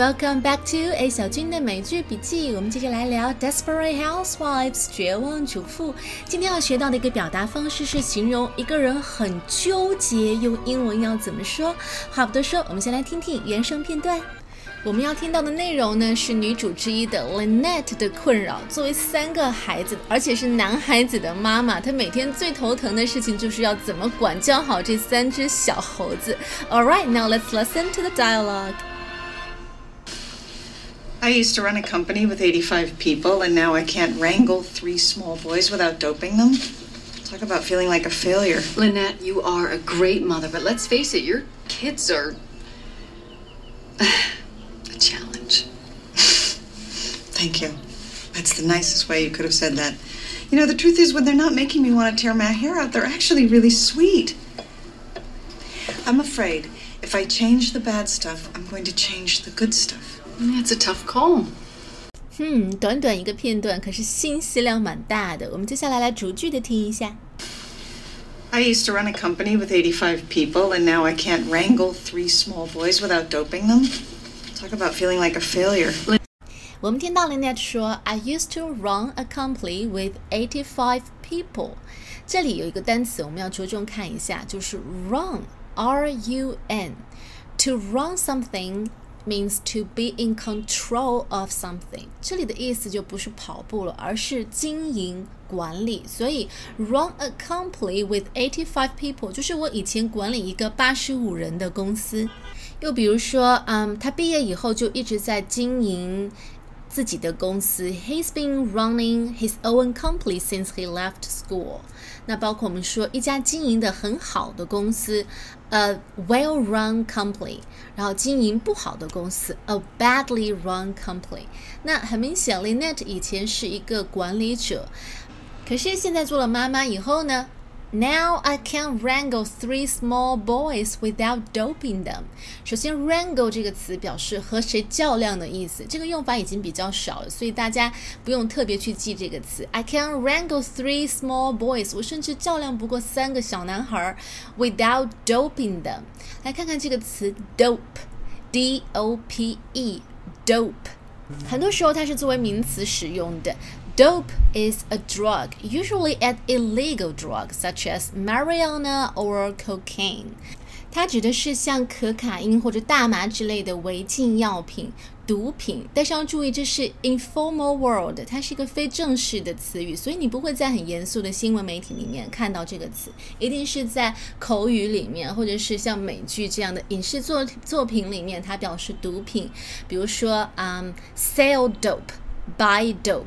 welcome back to A 小军的美剧笔记。我们接着来聊《Desperate Housewives》绝望主妇。今天要学到的一个表达方式是形容一个人很纠结，用英文要怎么说？话不多说，我们先来听听原声片段。我们要听到的内容呢，是女主之一的 Lynette 的困扰。作为三个孩子，而且是男孩子的妈妈，她每天最头疼的事情就是要怎么管教好这三只小猴子。All right, now let's listen to the dialogue. I used to run a company with 85 people, and now I can't wrangle three small boys without doping them. Talk about feeling like a failure. Lynette, you are a great mother, but let's face it, your kids are a challenge. Thank you. That's the nicest way you could have said that. You know, the truth is, when they're not making me want to tear my hair out, they're actually really sweet. I'm afraid if I change the bad stuff, I'm going to change the good stuff. It's a tough call. 嗯，短短一个片段，可是信息量蛮大的。我们接下来来逐句的听一下。 I used to run a company with 85 people, and now I can't wrangle three small boys without doping them. Talk about feeling like a failure. 我们听到 Lynette 说，I used to run a company with eighty-five people。这里有一个单词我们要着重看一下，就是 run，R-U-N。To run something means to be in control of something。这里的意思就不是跑步了，而是经营管理。所以 run a company with eighty-five people 就是我以前管理一个八十五人的公司。又比如说，嗯，他毕业以后就一直在经营自己的公司。He's been running his own company since he left school。那包括我们说一家经营的很好的公司，a well-run company，然后经营不好的公司，a badly run company。那很明显，Lynette 以前是一个管理者，可是现在做了妈妈以后呢 ？Now I can wrangle three small boys without doping them。首先，wrangle 这个词表示和谁较量的意思，这个用法已经比较少了，所以大家不用特别去记这个词。I can wrangle three small boys，我甚至较量不过三个小男孩，without doping them。来看看这个词 dope，d o p e，dope。很多时候它是作为名词使用的。 Dope is a drug, usually an illegal drug such as marijuana or cocaine. 它指的是像可卡因或者大麻之类的违禁药品、毒品。但是要注意，这是 informal world，它是一个非正式的词语，所以你不会在很严肃的新闻媒体里面看到这个词，一定是在口语里面，或者是像美剧这样的影视作作品里面，它表示毒品。比如说，嗯、sell dope，buy dope。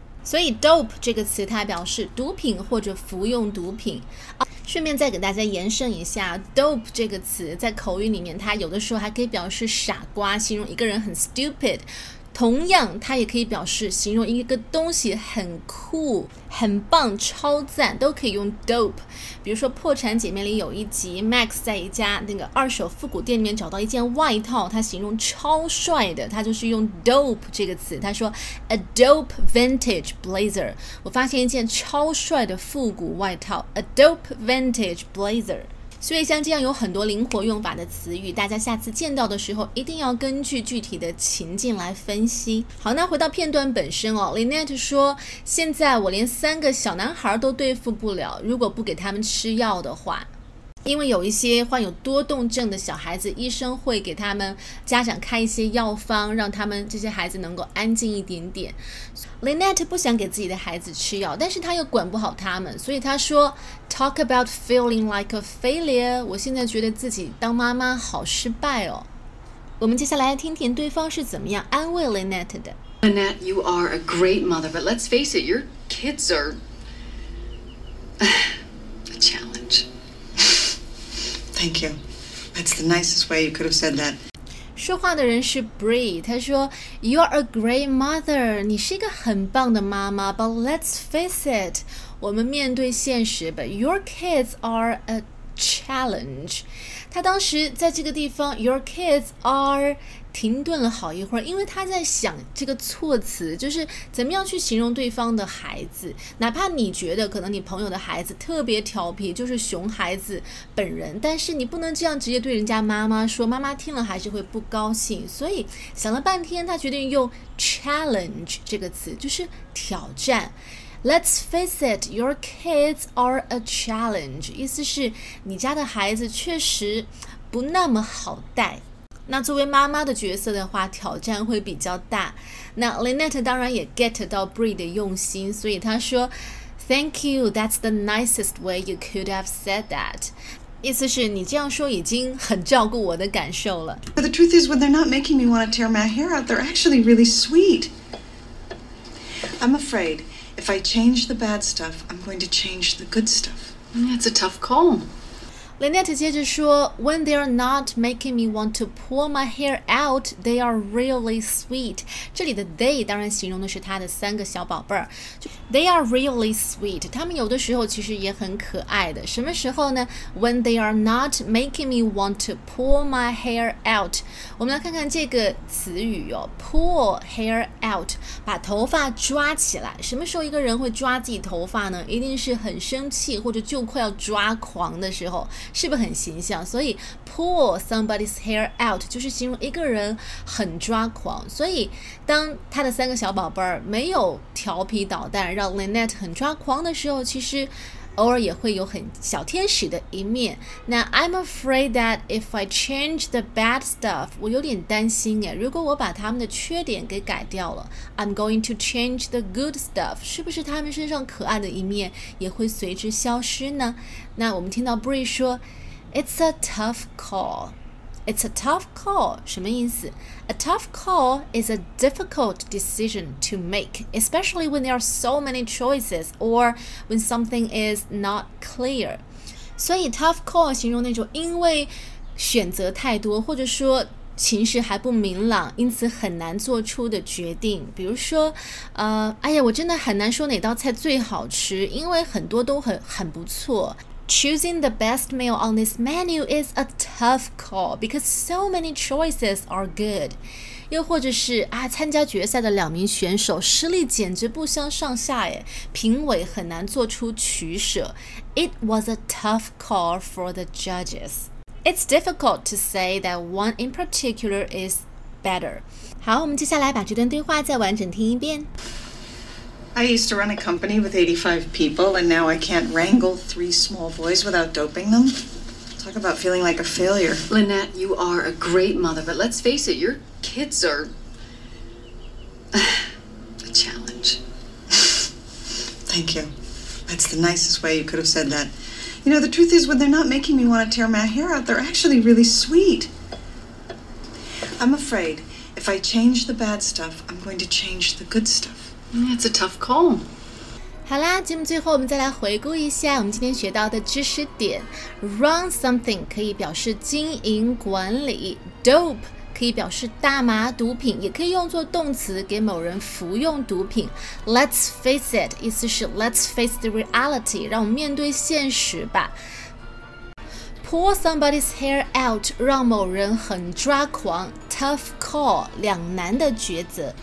所以 dope 这个词它表示毒品或者服用毒品啊。顺便再给大家延伸一下，dope 这个词在口语里面，它有的时候还可以表示傻瓜，形容一个人很 stupid。同样，它也可以表示形容一个东西很酷、很棒、超赞，都可以用 dope。比如说，《破产姐妹》里有一集，Max 在一家那个二手复古店里面找到一件外套，他形容超帅的，他就是用 dope 这个词。他说，a dope vintage blazer。我发现一件超帅的复古外套，a dope vintage blazer。所以像这样有很多灵活用法的词语，大家下次见到的时候一定要根据具体的情境来分析。好，那回到片段本身哦，Lynette 说：“现在我连三个小男孩都对付不了，如果不给他们吃药的话。”因为有一些患有多动症的小孩子，医生会给他们家长开一些药方，让他们这些孩子能够安静一点点。Lynette 不想给自己的孩子吃药，但是他又管不好他们，所以他说：“Talk about feeling like a failure。”我现在觉得自己当妈妈好失败哦。我们接下来听听对方是怎么样安慰 Lynette 的。Lynette, you are a great mother, but let's face it, your kids are Thank you. That's the nicest way you could have said that. 说话的人是 Bree，他说：“You're a great mother，你是一个很棒的妈妈。But let's face it，我们面对现实，But your kids are a challenge。”他当时在这个地方，Your kids are 停顿了好一会儿，因为他在想这个措辞，就是怎么样去形容对方的孩子。哪怕你觉得可能你朋友的孩子特别调皮，就是熊孩子本人，但是你不能这样直接对人家妈妈说，妈妈听了还是会不高兴。所以想了半天，他决定用 challenge 这个词，就是挑战。Let's face it, your kids are a challenge。意思是你家的孩子确实不那么好带。那作为妈妈的角色的话，挑战会比较大。那 Lynette 当然也 get 到 Bree 的用心，所以她说：“Thank you, that's the nicest way you could have said that。”意思是你这样说已经很照顾我的感受了。But the truth is, when they're not making me want to tear my hair out, they're actually really sweet. I'm afraid if I change the bad stuff, I'm going to change the good stuff. It's a tough call. Lynette 接着说，When they are not making me want to pull my hair out, they are really sweet。这里的 they 当然形容的是他的三个小宝贝儿就，They are really sweet。他们有的时候其实也很可爱的。什么时候呢？When they are not making me want to pull my hair out。我们来看看这个词语哦，pull hair out，把头发抓起来。什么时候一个人会抓自己头发呢？一定是很生气或者就快要抓狂的时候。是不是很形象？所以 pull somebody's hair out 就是形容一个人很抓狂。所以当他的三个小宝贝儿没有调皮捣蛋，让 Lynette 很抓狂的时候，其实偶尔也会有很小天使的一面。那 I'm afraid that if I change the bad stuff，我有点担心诶，如果我把他们的缺点给改掉了，I'm going to change the good stuff，是不是他们身上可爱的一面也会随之消失呢？那我们听到 Bree 说，It's a tough call。It's a tough call，什么意思？A tough call is a difficult decision to make, especially when there are so many choices or when something is not clear. 所以 tough call 形容那种因为选择太多，或者说情势还不明朗，因此很难做出的决定。比如说，呃，哎呀，我真的很难说哪道菜最好吃，因为很多都很很不错。Choosing the best meal on this menu is a tough call because so many choices are good. 又或者是啊，参加决赛的两名选手实力简直不相上下耶，评委很难做出取舍。It was a tough call for the judges. It's difficult to say that one in particular is better. 好，我们接下来把这段对话再完整听一遍。 I used to run a company with 85 people, and now I can't wrangle three small boys without doping them. Talk about feeling like a failure. Lynette, you are a great mother, but let's face it, your kids are a challenge. Thank you. That's the nicest way you could have said that. You know, the truth is, when they're not making me want to tear my hair out, they're actually really sweet. I'm afraid if I change the bad stuff, I'm going to change the good stuff. It's a tough call. 好啦，节目最后我们再来回顾一下我们今天学到的知识点。Run something 可以表示经营管理，dope 可以表示大麻毒品，也可以用作动词给某人服用毒品。Let's face it 意思是 Let's face the reality，让我们面对现实吧。Pull somebody's hair out 让某人很抓狂，tough call 两难的抉择。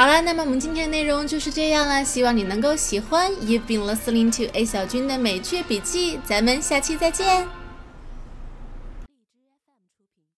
好了，那么我们今天的内容就是这样了，希望你能够喜欢。You've been listening to A 小军的美剧笔记，咱们下期再见。